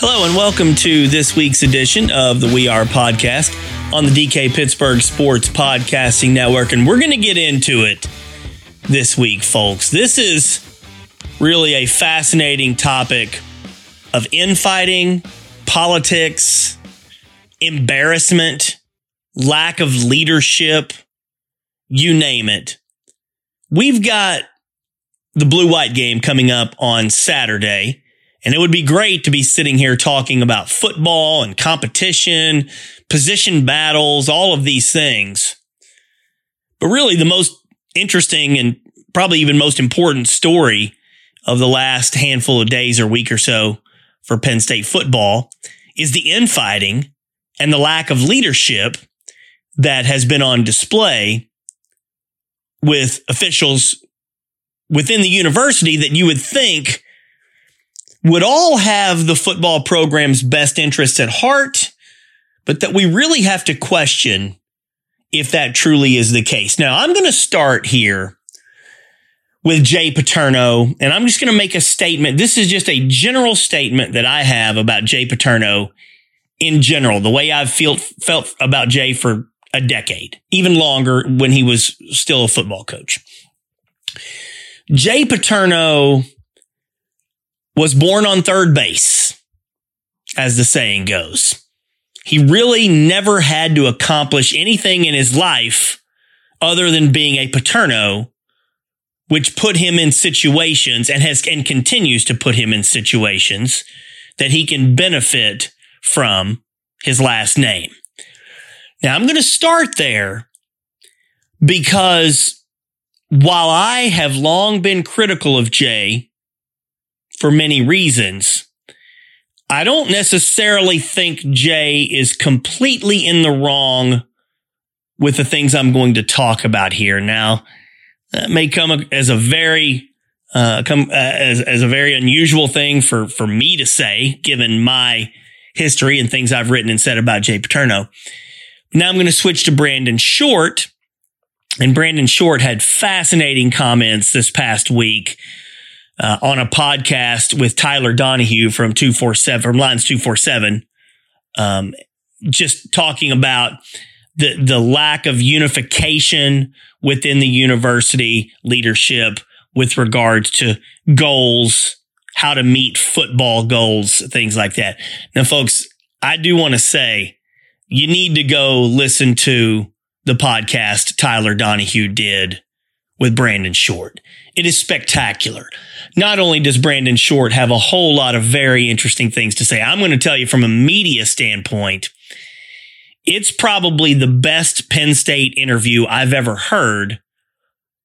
Hello, and welcome to this week's edition of the We Are podcast on the DK Pittsburgh Sports Podcasting Network. And we're going to get into it this week, folks. This is really a fascinating topic of infighting, politics, embarrassment, lack of leadership, you name it. We've got the blue white game coming up on Saturday. And it would be great to be sitting here talking about football and competition, position battles, all of these things. But really, the most interesting and probably even most important story of the last handful of days or week or so for Penn State football is the infighting and the lack of leadership that has been on display with officials within the university that you would think would all have the football program's best interests at heart, but that we really have to question if that truly is the case. Now, I'm going to start here with Jay Paterno, and I'm just going to make a statement. This is just a general statement that I have about Jay Paterno in general, the way I've felt, felt about Jay for a decade, even longer when he was still a football coach. Jay Paterno was born on third base, as the saying goes. He really never had to accomplish anything in his life other than being a paterno, which put him in situations and has and continues to put him in situations that he can benefit from his last name. Now I'm going to start there because while I have long been critical of Jay for many reasons. I don't necessarily think Jay is completely in the wrong with the things I'm going to talk about here. Now, that may come as a very uh, come uh, as as a very unusual thing for for me to say, given my history and things I've written and said about Jay Paterno. Now I'm going to switch to Brandon Short, and Brandon Short had fascinating comments this past week uh, on a podcast with Tyler Donahue from 247, from Lions 247, um, just talking about the, the lack of unification within the university leadership with regards to goals, how to meet football goals, things like that. Now, folks, I do want to say you need to go listen to the podcast Tyler Donahue did with Brandon Short. It is spectacular. Not only does Brandon Short have a whole lot of very interesting things to say, I'm going to tell you from a media standpoint, it's probably the best Penn State interview I've ever heard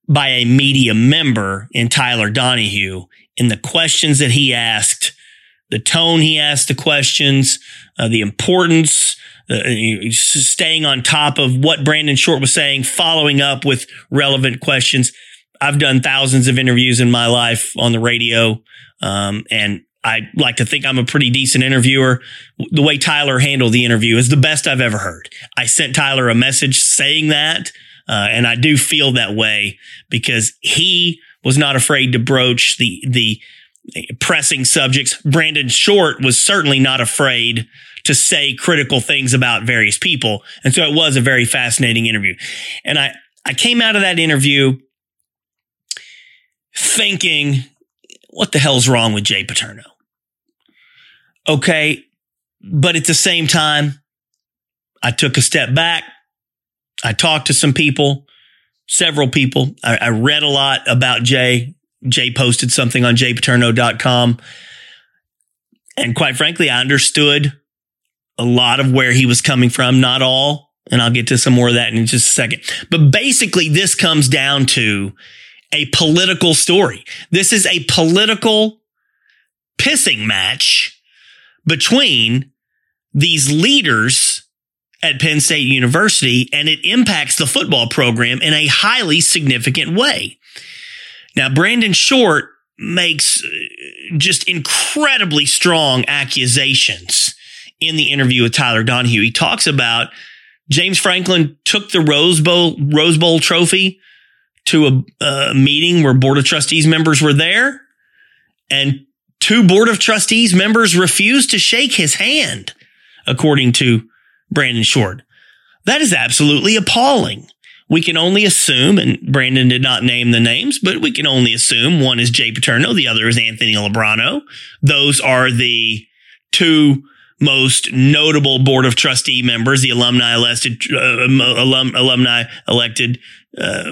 by a media member in Tyler Donahue in the questions that he asked, the tone he asked the questions, uh, the importance, uh, staying on top of what Brandon Short was saying, following up with relevant questions. I've done thousands of interviews in my life on the radio. Um, and I like to think I'm a pretty decent interviewer. The way Tyler handled the interview is the best I've ever heard. I sent Tyler a message saying that. Uh, and I do feel that way because he was not afraid to broach the, the pressing subjects. Brandon Short was certainly not afraid to say critical things about various people. And so it was a very fascinating interview. And I, I came out of that interview thinking, what the hell's wrong with Jay Paterno? Okay. But at the same time, I took a step back. I talked to some people, several people. I, I read a lot about Jay. Jay posted something on jpaterno.com. And quite frankly, I understood a lot of where he was coming from, not all. And I'll get to some more of that in just a second. But basically, this comes down to a political story. This is a political pissing match between these leaders at Penn State University, and it impacts the football program in a highly significant way. Now, Brandon Short makes uh, just incredibly strong accusations in the interview with Tyler Donahue. He talks about James Franklin took the Rose Bowl Rose Bowl trophy to a, a meeting where board of trustees members were there, and two board of trustees members refused to shake his hand, according to Brandon Short. That is absolutely appalling. We can only assume, and Brandon did not name the names, but we can only assume one is Jay Paterno, the other is Anthony Lubrano. Those are the two most notable board of trustee members, the alumni elected, uh, alum, alumni elected uh,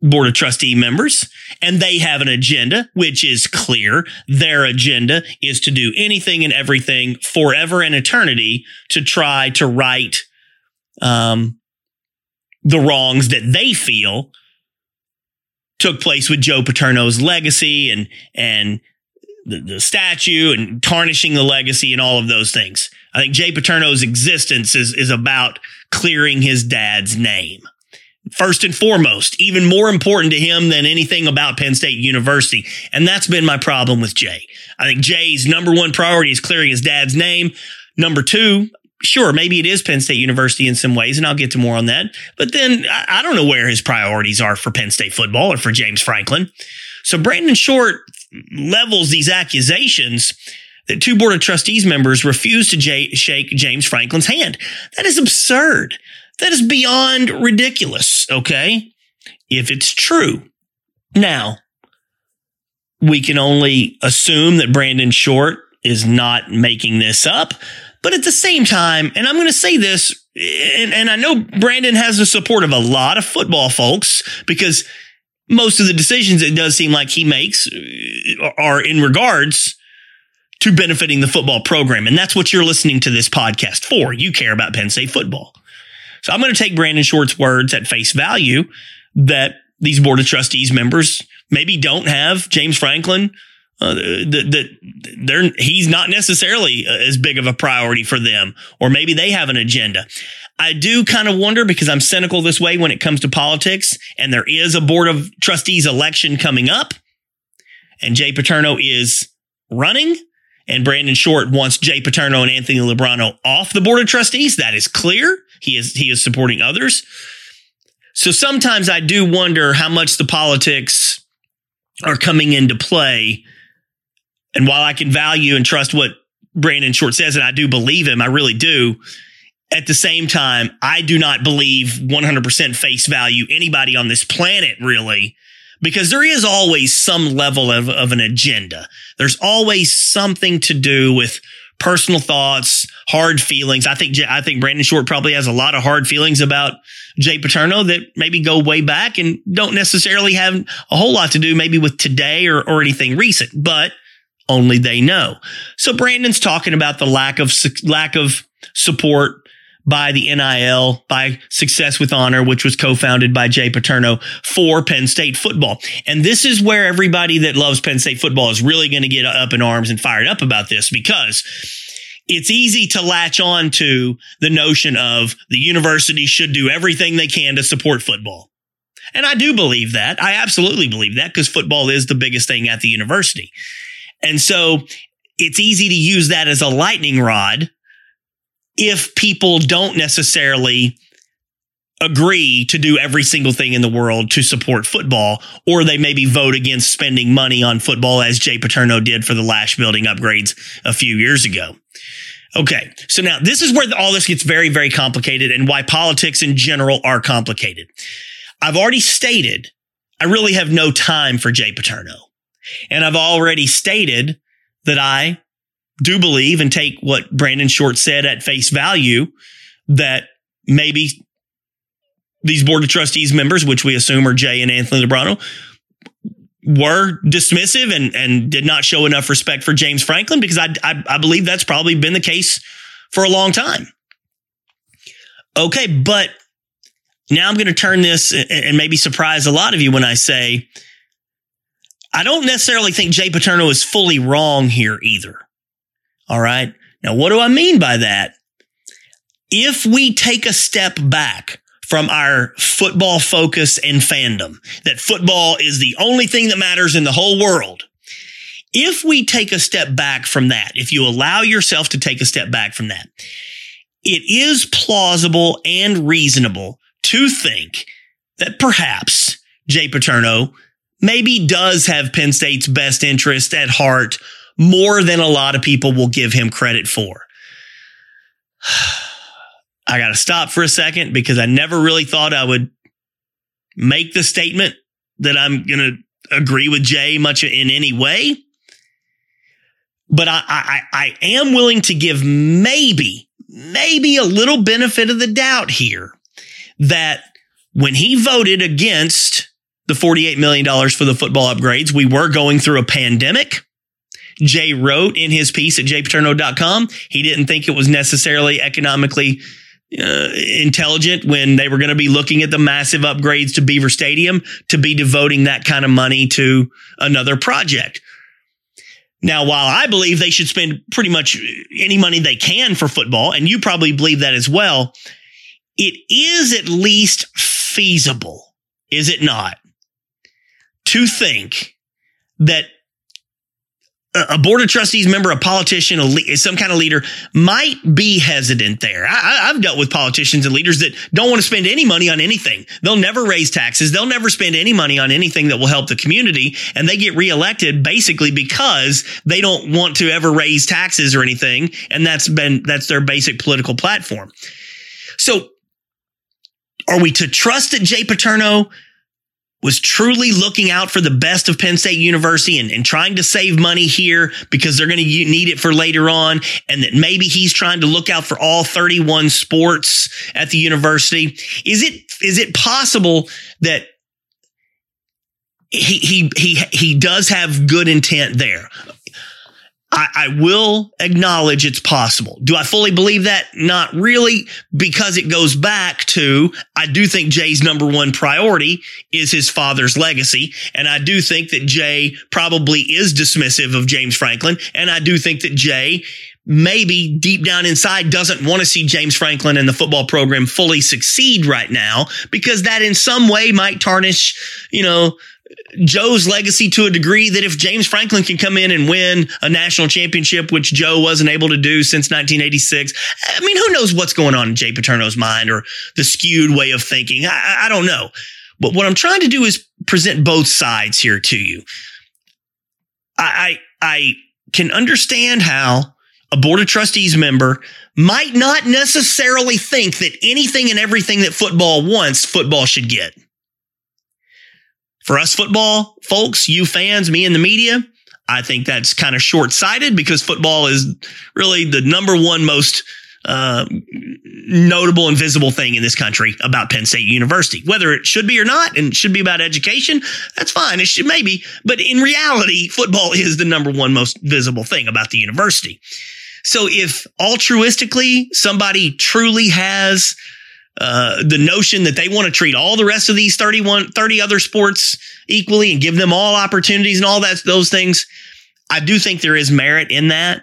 board of trustee members, and they have an agenda, which is clear. Their agenda is to do anything and everything forever and eternity to try to right um, the wrongs that they feel took place with Joe Paterno's legacy and and the, the statue and tarnishing the legacy and all of those things. I think Jay Paterno's existence is is about clearing his dad's name. First and foremost, even more important to him than anything about Penn State University. And that's been my problem with Jay. I think Jay's number one priority is clearing his dad's name. Number two, sure, maybe it is Penn State University in some ways, and I'll get to more on that. But then I, don't know where his priorities are for Penn State football or for James Franklin. So Brandon Short levels these accusations that two board of trustees members refused to j- shake James Franklin's hand. That is absurd. That is beyond ridiculous. Okay. If it's true. Now, we can only assume that Brandon Short is not making this up. But at the same time, and I'm going to say this, and, and I know Brandon has the support of a lot of football folks because most of the decisions it does seem like he makes uh, are in regards to benefiting the football program. And that's what you're listening to this podcast for. You care about Penn State football. So I'm going to take Brandon Short's words at face value that these board of trustees members maybe don't have James Franklin. Uh, that, that they're he's not necessarily as big of a priority for them, or maybe they have an agenda. I do kind of wonder because I'm cynical this way when it comes to politics, and there is a board of trustees election coming up, and Jay Paterno is running, and Brandon Short wants Jay Paterno and Anthony Lubrano off the board of trustees. That is clear. He is he is supporting others. So sometimes I do wonder how much the politics are coming into play. And while I can value and trust what Brandon Short says, and I do believe him, I really do at the same time, I do not believe 100% face value anybody on this planet really, because there is always some level of, of an agenda. There's always something to do with personal thoughts, hard feelings. I think, I think Brandon Short probably has a lot of hard feelings about Jay Paterno that maybe go way back and don't necessarily have a whole lot to do maybe with today or, or anything recent, but only they know. So Brandon's talking about the lack of, lack of support by the NIL, by Success with Honor, which was co-founded by Jay Paterno for Penn State football. And this is where everybody that loves Penn State football is really going to get up in arms and fired up about this because it's easy to latch on to the notion of the university should do everything they can to support football. And I do believe that. I absolutely believe that because football is the biggest thing at the university. And so it's easy to use that as a lightning rod if people don't necessarily agree to do every single thing in the world to support football, or they maybe vote against spending money on football as Jay Paterno did for the Lasch building upgrades a few years ago. Okay. So now this is where all this gets very, very complicated and why politics in general are complicated. I've already stated I really have no time for Jay Paterno. And I've already stated that I do believe and take what Brandon Short said at face value that maybe these board of trustees members, which we assume are Jay and Anthony Lubrano, were dismissive and, and did not show enough respect for James Franklin because I, I, I believe that's probably been the case for a long time. Okay, but now I'm going to turn this and maybe surprise a lot of you when I say I don't necessarily think Jay Paterno is fully wrong here either. All right. Now, what do I mean by that? If we take a step back from our football focus and fandom, that football is the only thing that matters in the whole world. If we take a step back from that, if you allow yourself to take a step back from that, it is plausible and reasonable to think that perhaps Jay Paterno maybe does have Penn State's best interest at heart more than a lot of people will give him credit for. I got to stop for a second because I never really thought I would make the statement that I'm going to agree with Jay much in any way. But I, I, I am willing to give maybe, maybe a little benefit of the doubt here that when he voted against the $48 million for the football upgrades, we were going through a pandemic. Jay wrote in his piece at jpaterno.com, he didn't think it was necessarily economically uh, intelligent when they were going to be looking at the massive upgrades to Beaver Stadium to be devoting that kind of money to another project. Now, while I believe they should spend pretty much any money they can for football, and you probably believe that as well, it is at least feasible, is it not, to think that a board of trustees member, a politician, a some kind of leader might be hesitant there. I, have dealt with politicians and leaders that don't want to spend any money on anything. They'll never raise taxes. They'll never spend any money on anything that will help the community. And they get reelected basically because they don't want to ever raise taxes or anything. And that's been, that's their basic political platform. So are we to trust that Jay Paterno was truly looking out for the best of Penn State University and, and trying to save money here because they're going to need it for later on. And that maybe he's trying to look out for all 31 sports at the university. Is it, is it possible that he, he, he, he does have good intent there? I, I, will acknowledge it's possible. Do I fully believe that? Not really, because it goes back to, I do think Jay's number one priority is his father's legacy. And I do think that Jay probably is dismissive of James Franklin. And I do think that Jay maybe deep down inside doesn't want to see James Franklin and the football program fully succeed right now because that in some way might tarnish, you know, Joe's legacy to a degree that if James Franklin can come in and win a national championship, which Joe wasn't able to do since 1986, I mean, who knows what's going on in Jay Paterno's mind or the skewed way of thinking? I, I don't know. But what I'm trying to do is present both sides here to you. I, I, I can understand how a board of trustees member might not necessarily think that anything and everything that football wants, football should get. For us football folks, you fans, me and the media, I think that's kind of short sighted because football is really the number one most uh, notable and visible thing in this country about Penn State University. Whether it should be or not, and should be about education, that's fine. It should maybe, but in reality, football is the number one most visible thing about the university. So if altruistically somebody truly has uh, the notion that they want to treat all the rest of these 31, 30 other sports equally and give them all opportunities and all that, those things. I do think there is merit in that.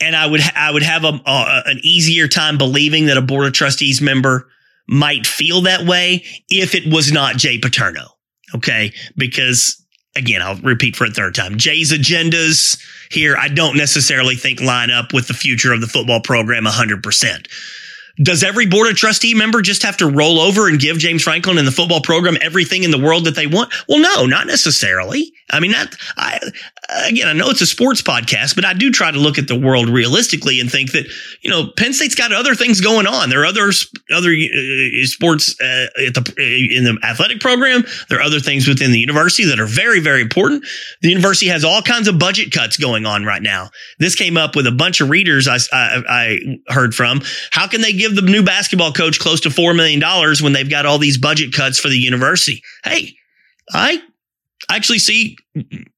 And I would, I would have a, a, an easier time believing that a board of trustees member might feel that way if it was not Jay Paterno. Okay. Because again, I'll repeat for a third time. Jay's agendas here, I don't necessarily think line up with the future of the football program 100%. Does every board of trustee member just have to roll over and give James Franklin and the football program everything in the world that they want? Well, no, not necessarily. I mean, that I, again, I know it's a sports podcast, but I do try to look at the world realistically and think that, you know, Penn State's got other things going on. There are other, other uh, sports uh, the, uh, in the athletic program. There are other things within the university that are very, very important. The university has all kinds of budget cuts going on right now. This came up with a bunch of readers I, I, I heard from. How can they give the new basketball coach close to $4 million when they've got all these budget cuts for the university? Hey, I actually see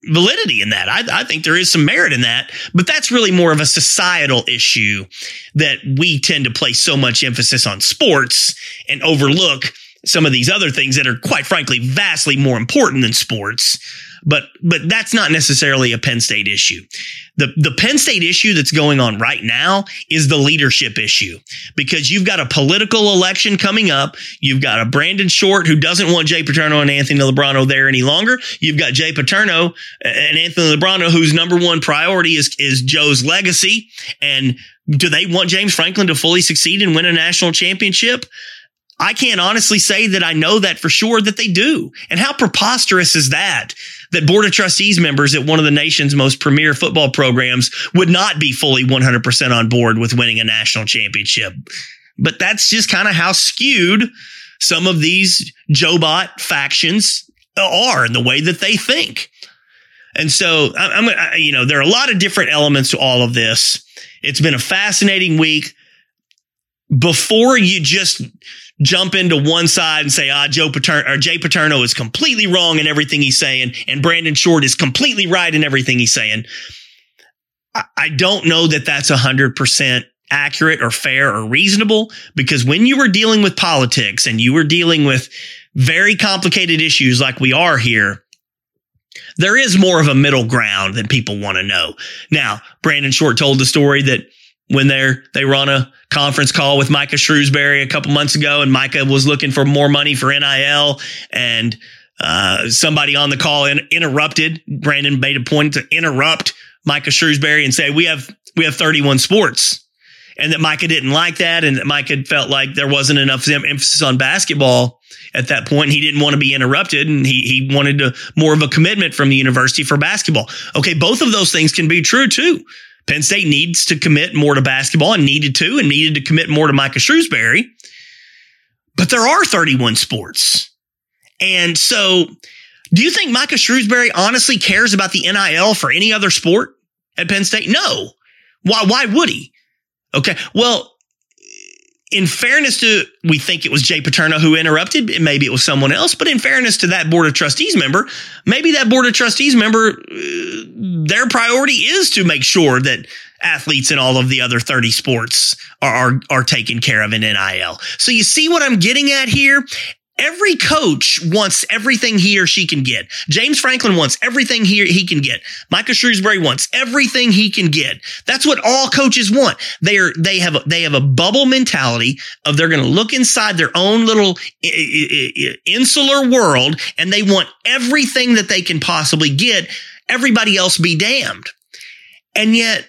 validity in that. I, I, think there is some merit in that, but that's really more of a societal issue that we tend to place so much emphasis on sports and overlook some of these other things that are quite frankly vastly more important than sports. But but that's not necessarily a Penn State issue. The the Penn State issue that's going on right now is the leadership issue because you've got a political election coming up. You've got a Brandon Short who doesn't want Jay Paterno and Anthony Lubrano there any longer. You've got Jay Paterno and Anthony Lubrano whose number one priority is is Joe's legacy and do they want James Franklin to fully succeed and win a national championship? I can't honestly say that I know that for sure that they do. And how preposterous is that? That board of trustees members at one of the nation's most premier football programs would not be fully 100% on board with winning a national championship. But that's just kind of how skewed some of these Joe-Bot factions are in the way that they think. And so I'm, I, you know, there are a lot of different elements to all of this. It's been a fascinating week. Before you just jump into one side and say, ah, Joe Paterno or Jay Paterno is completely wrong in everything he's saying, and Brandon Short is completely right in everything he's saying. I, I don't know that that's a hundred percent accurate or fair or reasonable because when you were dealing with politics and you were dealing with very complicated issues like we are here, there is more of a middle ground than people want to know. Now, Brandon Short told the story that when they're they run a conference call with Micah Shrewsberry a couple months ago, and Micah was looking for more money for NIL, and uh, somebody on the call in, interrupted. Brandon made a point to interrupt Micah Shrewsbury and say, "We have we have 31 sports," and that Micah didn't like that, and that Micah felt like there wasn't enough emphasis on basketball at that point. He didn't want to be interrupted, and he he wanted to, more of a commitment from the university for basketball. Okay, both of those things can be true too. Penn State needs to commit more to basketball and needed to and needed to commit more to Micah Shrewsberry. But there are 31 sports. And so do you think Micah Shrewsberry honestly cares about the NIL for any other sport at Penn State? No. Why, why would he? Okay. Well, in fairness to, we think it was Jay Paterno who interrupted. Maybe it was someone else, but in fairness to that board of trustees member, maybe that board of trustees member, uh, their priority is to make sure that athletes in all of the other 30 sports are, are, are taken care of in NIL. So you see what I'm getting at here? Every coach wants everything he or she can get. James Franklin wants everything he, he can get. Micah Shrewsberry wants everything he can get. That's what all coaches want. They are, they have, a, they have a bubble mentality of they're going to look inside their own little insular world and they want everything that they can possibly get. Everybody else be damned. And yet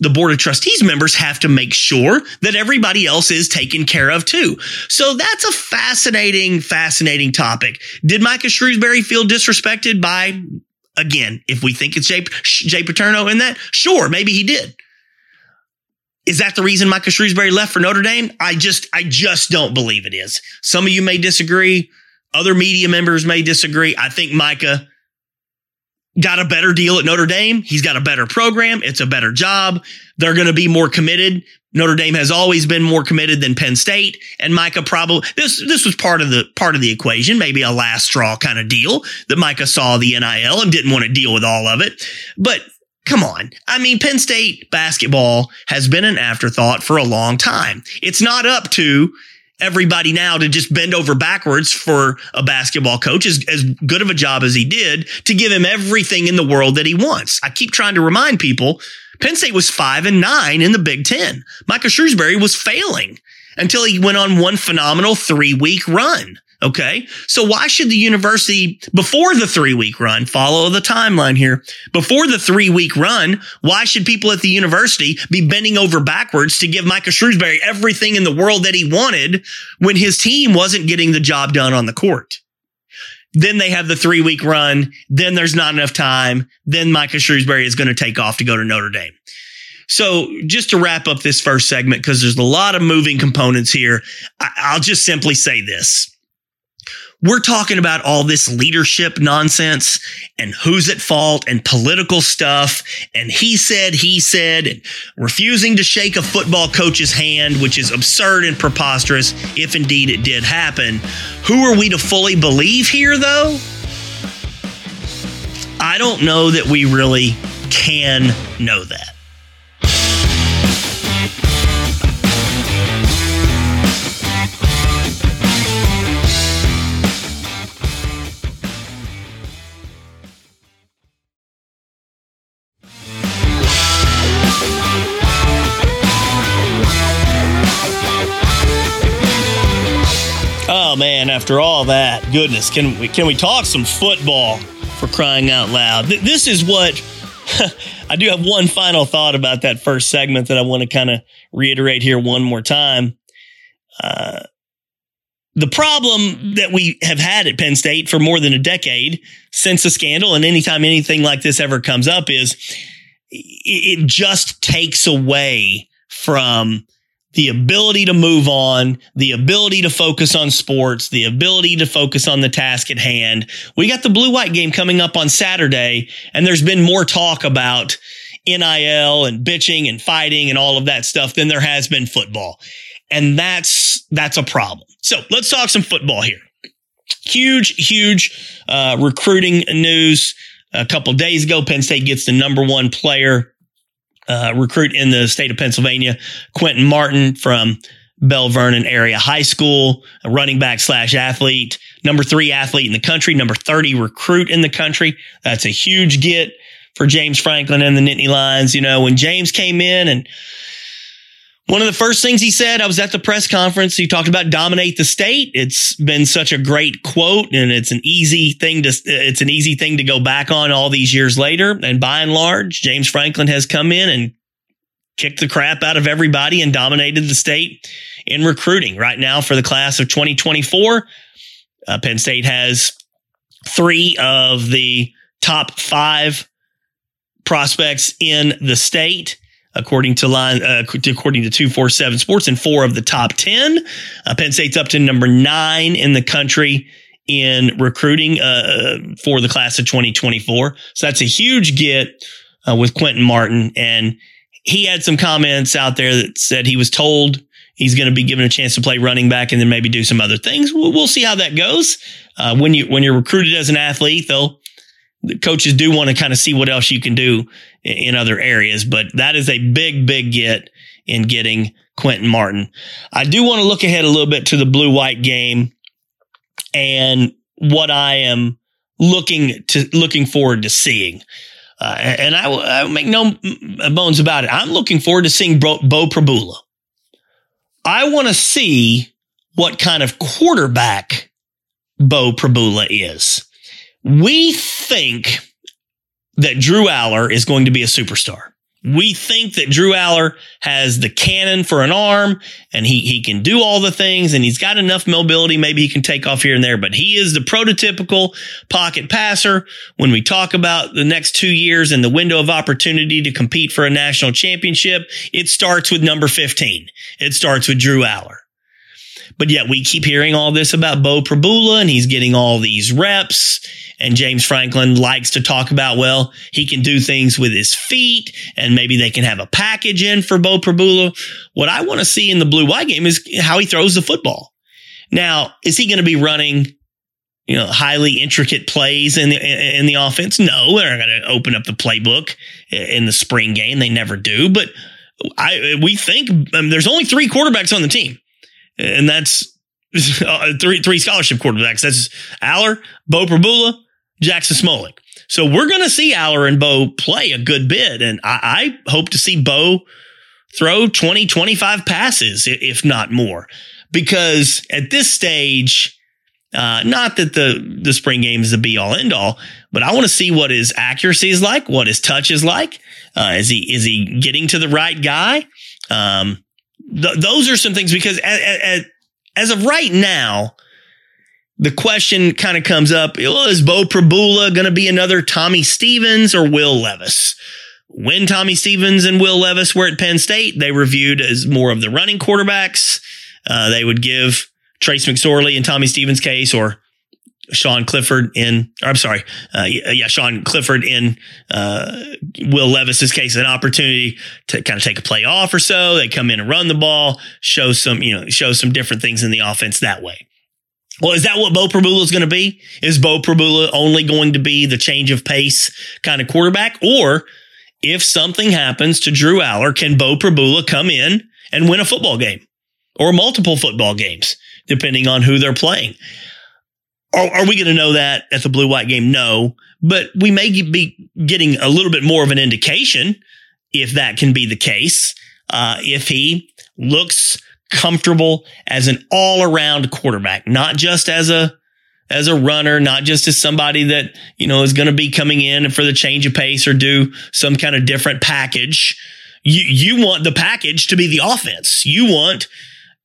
the board of trustees members have to make sure that everybody else is taken care of too. So that's a fascinating, fascinating topic. Did Micah Shrewsberry feel disrespected by, again, if we think it's Jay, Jay Paterno in that? Sure, maybe he did. Is that the reason Micah Shrewsberry left for Notre Dame? I just, I just don't believe it is. Some of you may disagree. Other media members may disagree. I think Micah got a better deal at Notre Dame. He's got a better program. It's a better job. They're going to be more committed. Notre Dame has always been more committed than Penn State. And Micah probably, this, this was part of the, part of the equation, maybe a last straw kind of deal that Micah saw the NIL and didn't want to deal with all of it. But come on. I mean, Penn State basketball has been an afterthought for a long time. It's not up to everybody now to just bend over backwards for a basketball coach as, as good of a job as he did to give him everything in the world that he wants. I keep trying to remind people Penn State was five and nine in the Big Ten. Micah Shrewsberry was failing until he went on one phenomenal three week run. Okay. So why should the university, before the three week run, follow the timeline here, before the three week run, why should people at the university be bending over backwards to give Micah Shrewsberry everything in the world that he wanted when his team wasn't getting the job done on the court? Then they have the three week run. Then there's not enough time. Then Micah Shrewsberry is going to take off to go to Notre Dame. So just to wrap up this first segment, because there's a lot of moving components here, I'll just simply say this. We're talking about all this leadership nonsense and who's at fault and political stuff. And he said, he said, and refusing to shake a football coach's hand, which is absurd and preposterous if indeed it did happen. Who are we to fully believe here, though? I don't know that we really can know that. Man, after all that, goodness, can we can we talk some football for crying out loud? This is what I do have one final thought about that first segment that I want to kind of reiterate here one more time. Uh, the problem that we have had at Penn State for more than a decade since the scandal, and anytime anything like this ever comes up, is it just takes away from the ability to move on, the ability to focus on sports, the ability to focus on the task at hand. We got the blue white game coming up on Saturday, and there's been more talk about NIL and bitching and fighting and all of that stuff than there has been football. And that's, that's a problem. So let's talk some football here. Huge, huge, uh, recruiting news. A couple days ago, Penn State gets the number one player uh, recruit in the state of Pennsylvania, Quentin Martin from Belle Vernon area high school, a running back slash athlete, number three athlete in the country, number 30 recruit in the country. That's a huge get for James Franklin and the Nittany Lions. You know, when James came in and one of the first things he said, I was at the press conference. He talked about dominate the state. It's been such a great quote and it's an easy thing to, it's an easy thing to go back on all these years later. And by and large, James Franklin has come in and kicked the crap out of everybody and dominated the state in recruiting right now for the class of 2024. Uh, Penn State has three of the top five prospects in the state according to line uh, according to 247 sports and four of the top 10 uh, penn state's up to number nine in the country in recruiting uh, for the class of 2024 so that's a huge get uh, with quentin martin. And he had some comments out there that said he was told he's going to be given a chance to play running back and then maybe do some other things. We'll, we'll see how that goes. Uh, when you when you're recruited as an athlete they'll the coaches do want to kind of see what else you can do in other areas, but that is a big, big get in getting Quentin Martin. I do want to look ahead a little bit to the blue white game and what I am looking to looking forward to seeing. Uh, and I, I make no bones about it. I'm looking forward to seeing Bo, Beau Pribula. I want to see what kind of quarterback Beau Pribula is. We think that Drew Allar is going to be a superstar. We think that Drew Allar has the cannon for an arm and he, he can do all the things and he's got enough mobility. Maybe he can take off here and there, but he is the prototypical pocket passer. When we talk about the next two years and the window of opportunity to compete for a national championship, it starts with number 15. It starts with Drew Allar. But yet we keep hearing all this about Beau Pribula and he's getting all these reps and James Franklin likes to talk about, well, he can do things with his feet and maybe they can have a package in for Beau Pribula. What I want to see in the blue white game is how he throws the football. Now, is he going to be running, you know, highly intricate plays in the, in the offense? No, they're not going to open up the playbook in the spring game. They never do, but I, we think I mean, there's only three quarterbacks on the team and that's uh, three, three scholarship quarterbacks. That's Allar, Beau Pribula, Jackson Smolik. So we're going to see Allar and Beau play a good bit. And I, I hope to see Beau throw 20, 25 passes, if not more. Because at this stage, uh, not that the, the spring game is the be all end all, but I want to see what his accuracy is like, what his touch is like. Uh, is he, is he getting to the right guy? Um, th- those are some things because as, as of right now, the question kind of comes up is Beau Pribula going to be another Tommy Stevens or Will Levis? When Tommy Stevens and Will Levis were at Penn State, they were viewed as more of the running quarterbacks. Uh, they would give Trace McSorley in Tommy Stevens' case or Sean Clifford in, I'm sorry, uh, yeah, Sean Clifford in uh, Will Levis's case, an opportunity to kind of take a play off or so. They come in and run the ball, show some, you know, show some different things in the offense that way. Well, is that what Beau Pribula is going to be? Is Beau Pribula only going to be the change of pace kind of quarterback? Or if something happens to Drew Allar, can Beau Pribula come in and win a football game or multiple football games, depending on who they're playing? Are, are we going to know that at the blue white game? No, but we may be getting a little bit more of an indication if that can be the case. Uh, if he looks comfortable as an all around quarterback, not just as a, as a runner, not just as somebody that, you know, is going to be coming in for the change of pace or do some kind of different package. You, you want the package to be the offense. You want,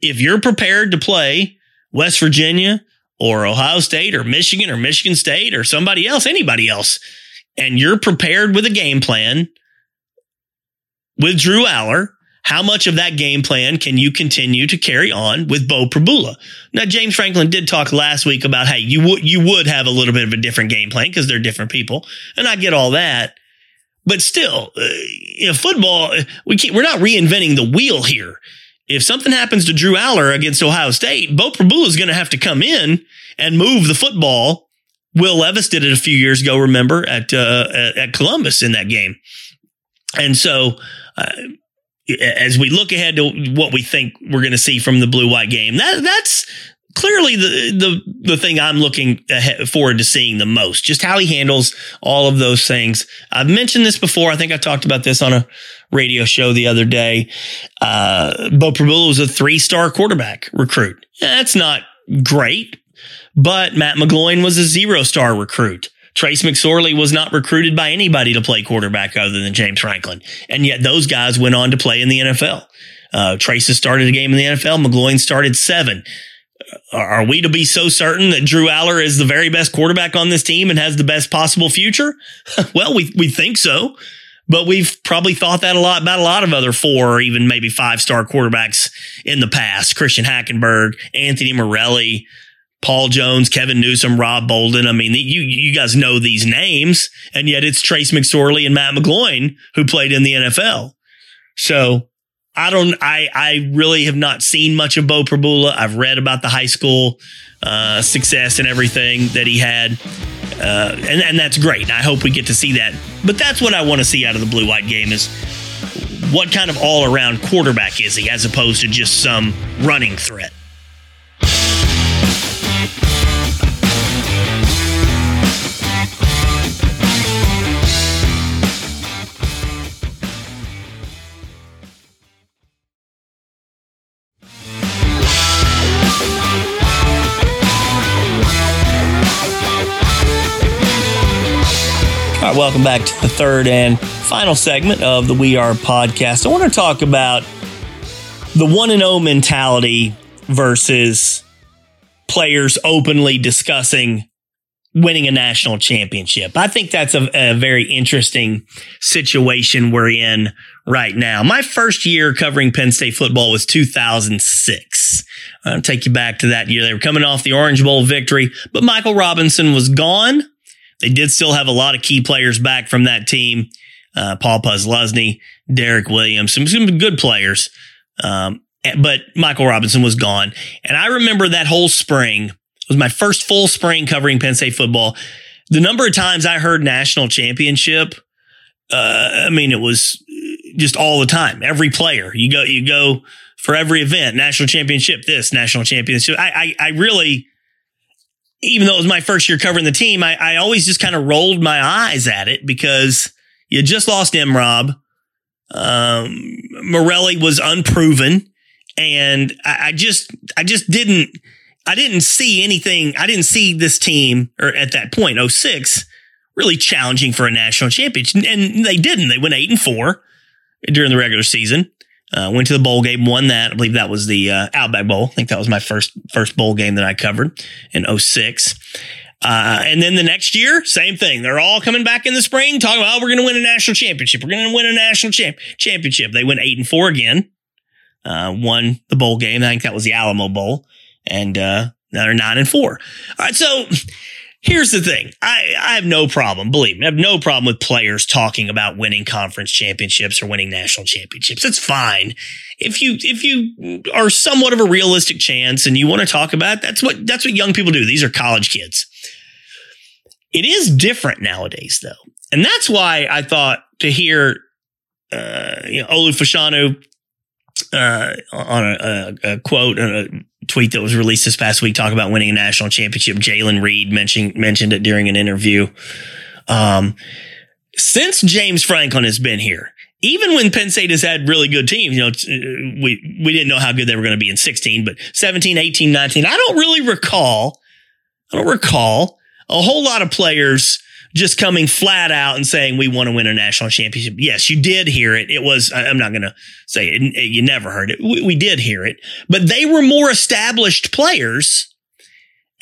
if you're prepared to play West Virginia or Ohio State or Michigan or Michigan State or somebody else, anybody else, and you're prepared with a game plan with Drew Allar, how much of that game plan can you continue to carry on with Beau Pribula? Now, James Franklin did talk last week about, hey, you would, you would have a little bit of a different game plan because they're different people. And I get all that. But still, uh, you know, football, we can't, we're not reinventing the wheel here. If something happens to Drew Allar against Ohio State, Beau Pribula is going to have to come in and move the football. Will Levis did it a few years ago, remember, at, uh, at Columbus in that game. And so, uh, as we look ahead to what we think we're going to see from the blue white game, that that's clearly the the the thing I'm looking forward to seeing the most. Just how he handles all of those things. I've mentioned this before. I think I talked about this on a radio show the other day. Uh, Beau Pribula was a three star quarterback recruit. That's not great, but Matt McGloin was a zero star recruit. Trace McSorley was not recruited by anybody to play quarterback other than James Franklin. And yet those guys went on to play in the NFL. Uh, Trace has started a game in the NFL. McGloin started seven. Are we to be so certain that Drew Allar is the very best quarterback on this team and has the best possible future? well, we, we think so, but we've probably thought that a lot about a lot of other four or even maybe five star quarterbacks in the past. Christian Hackenberg, Anthony Morelli, Paul Jones, Kevin Newsome, Rob Bolden. I mean, you, you guys know these names, and yet it's Trace McSorley and Matt McGloin who played in the NFL. So I don't, I, I really have not seen much of Beau Pribula. I've read about the high school, uh, success and everything that he had. Uh, and, and that's great. I hope we get to see that. But that's what I want to see out of the blue white game is what kind of all around quarterback is he as opposed to just some running threat. Welcome back to the third and final segment of the We Are podcast. I want to talk about the 1 and 0 mentality versus players openly discussing winning a national championship. I think that's a, a, very interesting situation we're in right now. My first year covering Penn State football was 2006. I'll take you back to that year. They were coming off the Orange Bowl victory, but Michael Robinson was gone. They did still have a lot of key players back from that team. Uh, Paul Posluszny, Derrick Williams, some, some good players. Um, but Michael Robinson was gone. And I remember that whole spring was my first full spring covering Penn State football. The number of times I heard national championship, uh, I mean, it was just all the time. Every player you go, you go for every event, national championship, this national championship. I, I, I really, even though it was my first year covering the team, I, I always just kind of rolled my eyes at it because you just lost M Rob. Um, Morelli was unproven. And I, I just, I just didn't, I didn't see anything. I didn't see this team or at that point, 06, really challenging for a national championship. And they didn't. They went eight and four during the regular season. Uh, went to the bowl game, won that. I believe that was the uh, Outback Bowl. I think that was my first first bowl game that I covered in 06. Uh, and then the next year, same thing. They're all coming back in the spring, talking about, oh, we're going to win a national championship. We're going to win a national champ- championship. They went eight and four again, uh, won the bowl game. I think that was the Alamo Bowl. And, uh, now they're nine and four. All right. So here's the thing. I, I have no problem, believe me, I have no problem with players talking about winning conference championships or winning national championships. It's fine. If you, if you are somewhat of a realistic chance and you want to talk about it, that's what, that's what young people do. These are college kids. It is different nowadays, though. And that's why I thought to hear, uh, you know, Olu Fashanu, uh, on a, a, a quote, a tweet that was released this past week, talk about winning a national championship. Jaylen Reed mentioned, mentioned it during an interview. Um, since James Franklin has been here, even when Penn State has had really good teams, you know, uh, we, we didn't know how good they were going to be in 16, but 17, 18, 19, I don't really recall, I don't recall a whole lot of players just coming flat out and saying we want to win a national championship. Yes, you did hear it. It was I'm not going to say it, you never heard it. We, we did hear it, but they were more established players,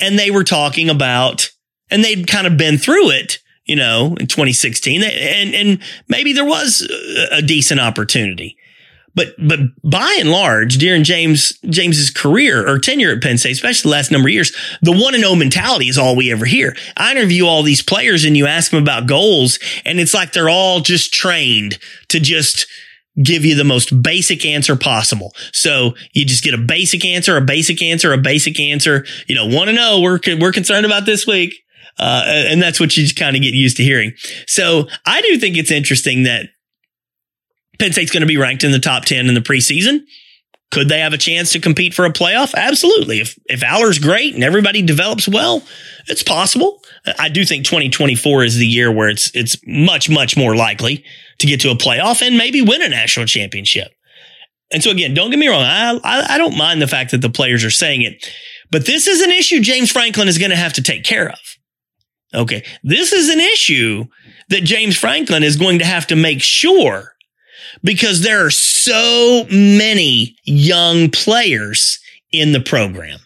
and they were talking about and they'd kind of been through it, you know, in 2016, and and maybe there was a decent opportunity. But but by and large, during James James's career or tenure at Penn State, especially the last number of years, the one and zero oh mentality is all we ever hear. I interview all these players, and you ask them about goals, and it's like they're all just trained to just give you the most basic answer possible. So you just get a basic answer, a basic answer, a basic answer. You know, want to know we're we're concerned about this week. Uh, and that's what you just kind of get used to hearing. So I do think it's interesting that Penn State's going to be ranked in the top 10 in the preseason. Could they have a chance to compete for a playoff? Absolutely. If, if Allar's great and everybody develops well, it's possible. I do think 2024 is the year where it's, it's much, much more likely to get to a playoff and maybe win a national championship. And so again, don't get me wrong. I, I, I don't mind the fact that the players are saying it, but this is an issue James Franklin is going to have to take care of. Okay. This is an issue that James Franklin is going to have to make sure because there are so many young players in the program.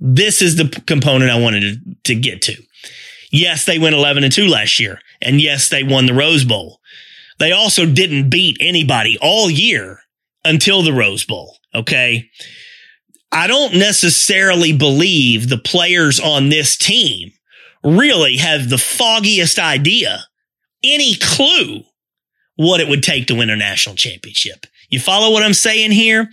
This is the component I wanted to, to get to. Yes, they went 11 and 2 last year. And yes, they won the Rose Bowl. They also didn't beat anybody all year until the Rose Bowl. Okay. I don't necessarily believe the players on this team really have the foggiest idea, any clue what it would take to win a national championship. You follow what I'm saying here?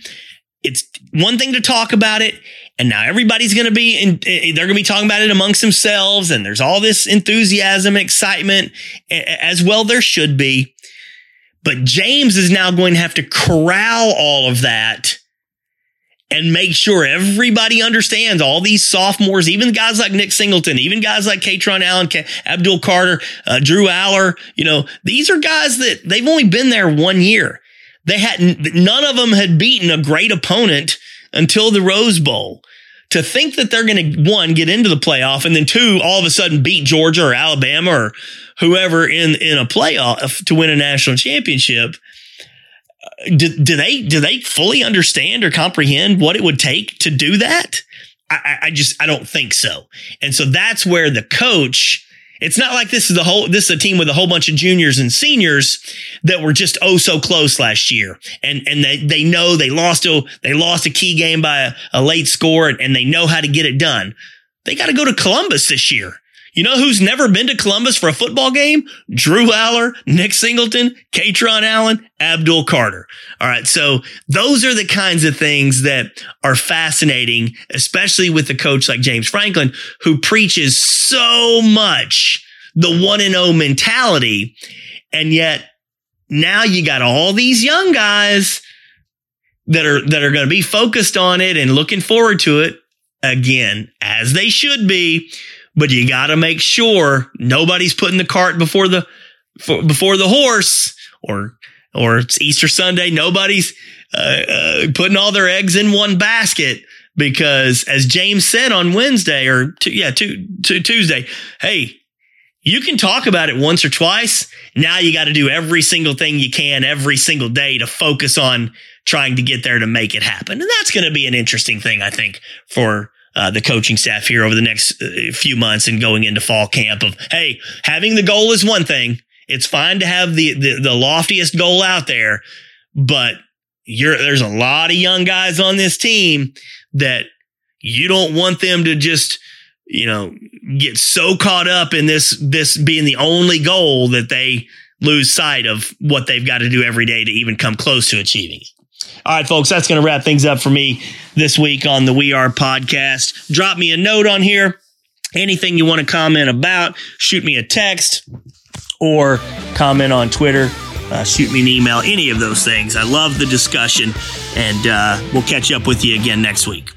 It's one thing to talk about it. And now everybody's going to be in, eh, they're going to be talking about it amongst themselves. And there's all this enthusiasm, excitement as well. There should be. But James is now going to have to corral all of that and make sure everybody understands all these sophomores, even guys like Nick Singleton, even guys like Kaytron Allen, Abdul Carter, uh, Drew Allar. you know, these are guys that they've only been there one year. They hadn't, none of them had beaten a great opponent until the Rose Bowl. To think that they're going to one get into the playoff and then two all of a sudden beat Georgia or Alabama or whoever in in a playoff to win a national championship do, do they do they fully understand or comprehend what it would take to do that? I, I just I don't think so. And so that's where the coach. It's not like this is the whole, this is a team with a whole bunch of juniors and seniors that were just oh so close last year. And, and they, they know they lost a, they lost a key game by a, a late score and, and they know how to get it done. They got to go to Columbus this year you know who's never been to Columbus for a football game? Drew Allar, Nick Singleton, Kaytron Allen, Abdul Carter. All right. So those are the kinds of things that are fascinating, especially with a coach like James Franklin, who preaches so much the one and O mentality. And yet now you got all these young guys that are, that are going to be focused on it and looking forward to it again, as they should be but you got to make sure nobody's putting the cart before the before the horse or or it's Easter Sunday nobody's uh, uh, putting all their eggs in one basket because as James said on Wednesday or t- yeah t- Tuesday hey you can talk about it once or twice now you got to do every single thing you can every single day to focus on trying to get there to make it happen. And that's going to be an interesting thing, I think, for uh, the coaching staff here over the next uh, few months and going into fall camp of, hey, having the goal is one thing. It's fine to have the, the, the loftiest goal out there, but you're, there's a lot of young guys on this team that you don't want them to just, you know, get so caught up in this, this being the only goal that they lose sight of what they've got to do every day to even come close to achieving it. All right, folks, that's going to wrap things up for me this week on the We Are podcast. Drop me a note on here. Anything you want to comment about, shoot me a text or comment on Twitter. Uh, shoot me an email, any of those things. I love the discussion, and uh, we'll catch up with you again next week.